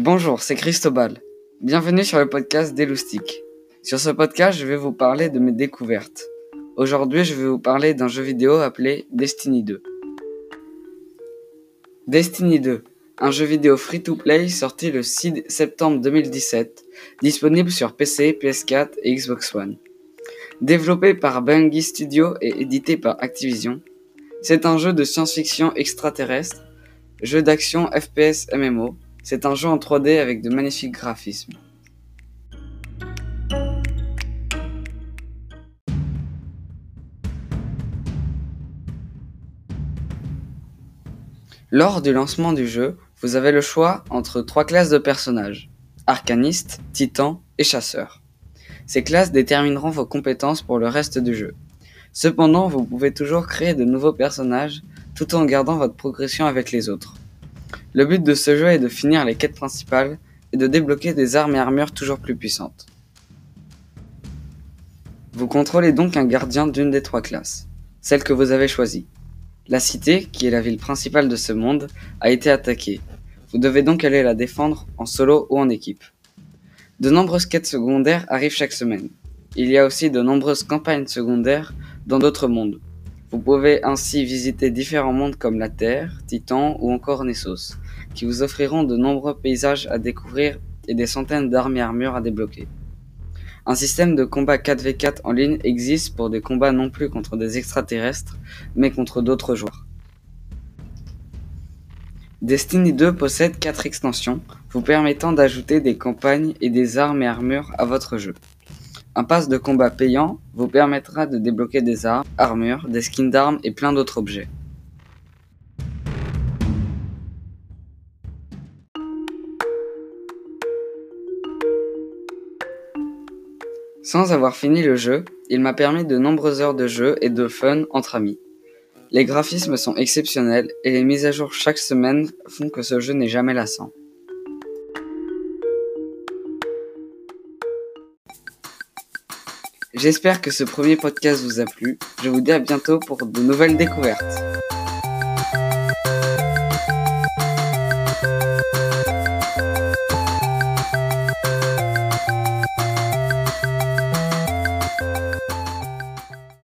Bonjour, c'est Christobal. Bienvenue sur le podcast d'Eloustic. Sur ce podcast, je vais vous parler de mes découvertes. Aujourd'hui, je vais vous parler d'un jeu vidéo appelé Destiny 2. Destiny 2, un jeu vidéo free-to-play sorti le 6 septembre 2017, disponible sur PC, PS4 et Xbox One. Développé par Bungie Studio et édité par Activision, c'est un jeu de science-fiction extraterrestre, jeu d'action FPS MMO, c'est un jeu en 3D avec de magnifiques graphismes. Lors du lancement du jeu, vous avez le choix entre trois classes de personnages, arcaniste, titan et chasseur. Ces classes détermineront vos compétences pour le reste du jeu. Cependant, vous pouvez toujours créer de nouveaux personnages tout en gardant votre progression avec les autres. Le but de ce jeu est de finir les quêtes principales et de débloquer des armes et armures toujours plus puissantes. Vous contrôlez donc un gardien d'une des trois classes, celle que vous avez choisie. La cité, qui est la ville principale de ce monde, a été attaquée. Vous devez donc aller la défendre en solo ou en équipe. De nombreuses quêtes secondaires arrivent chaque semaine. Il y a aussi de nombreuses campagnes secondaires dans d'autres mondes. Vous pouvez ainsi visiter différents mondes comme la Terre, Titan ou encore Nessos, qui vous offriront de nombreux paysages à découvrir et des centaines d'armes et armures à débloquer. Un système de combat 4v4 en ligne existe pour des combats non plus contre des extraterrestres, mais contre d'autres joueurs. Destiny 2 possède 4 extensions, vous permettant d'ajouter des campagnes et des armes et armures à votre jeu. Un pass de combat payant vous permettra de débloquer des armes, armures, des skins d'armes et plein d'autres objets. Sans avoir fini le jeu, il m'a permis de nombreuses heures de jeu et de fun entre amis. Les graphismes sont exceptionnels et les mises à jour chaque semaine font que ce jeu n'est jamais lassant. J'espère que ce premier podcast vous a plu. Je vous dis à bientôt pour de nouvelles découvertes.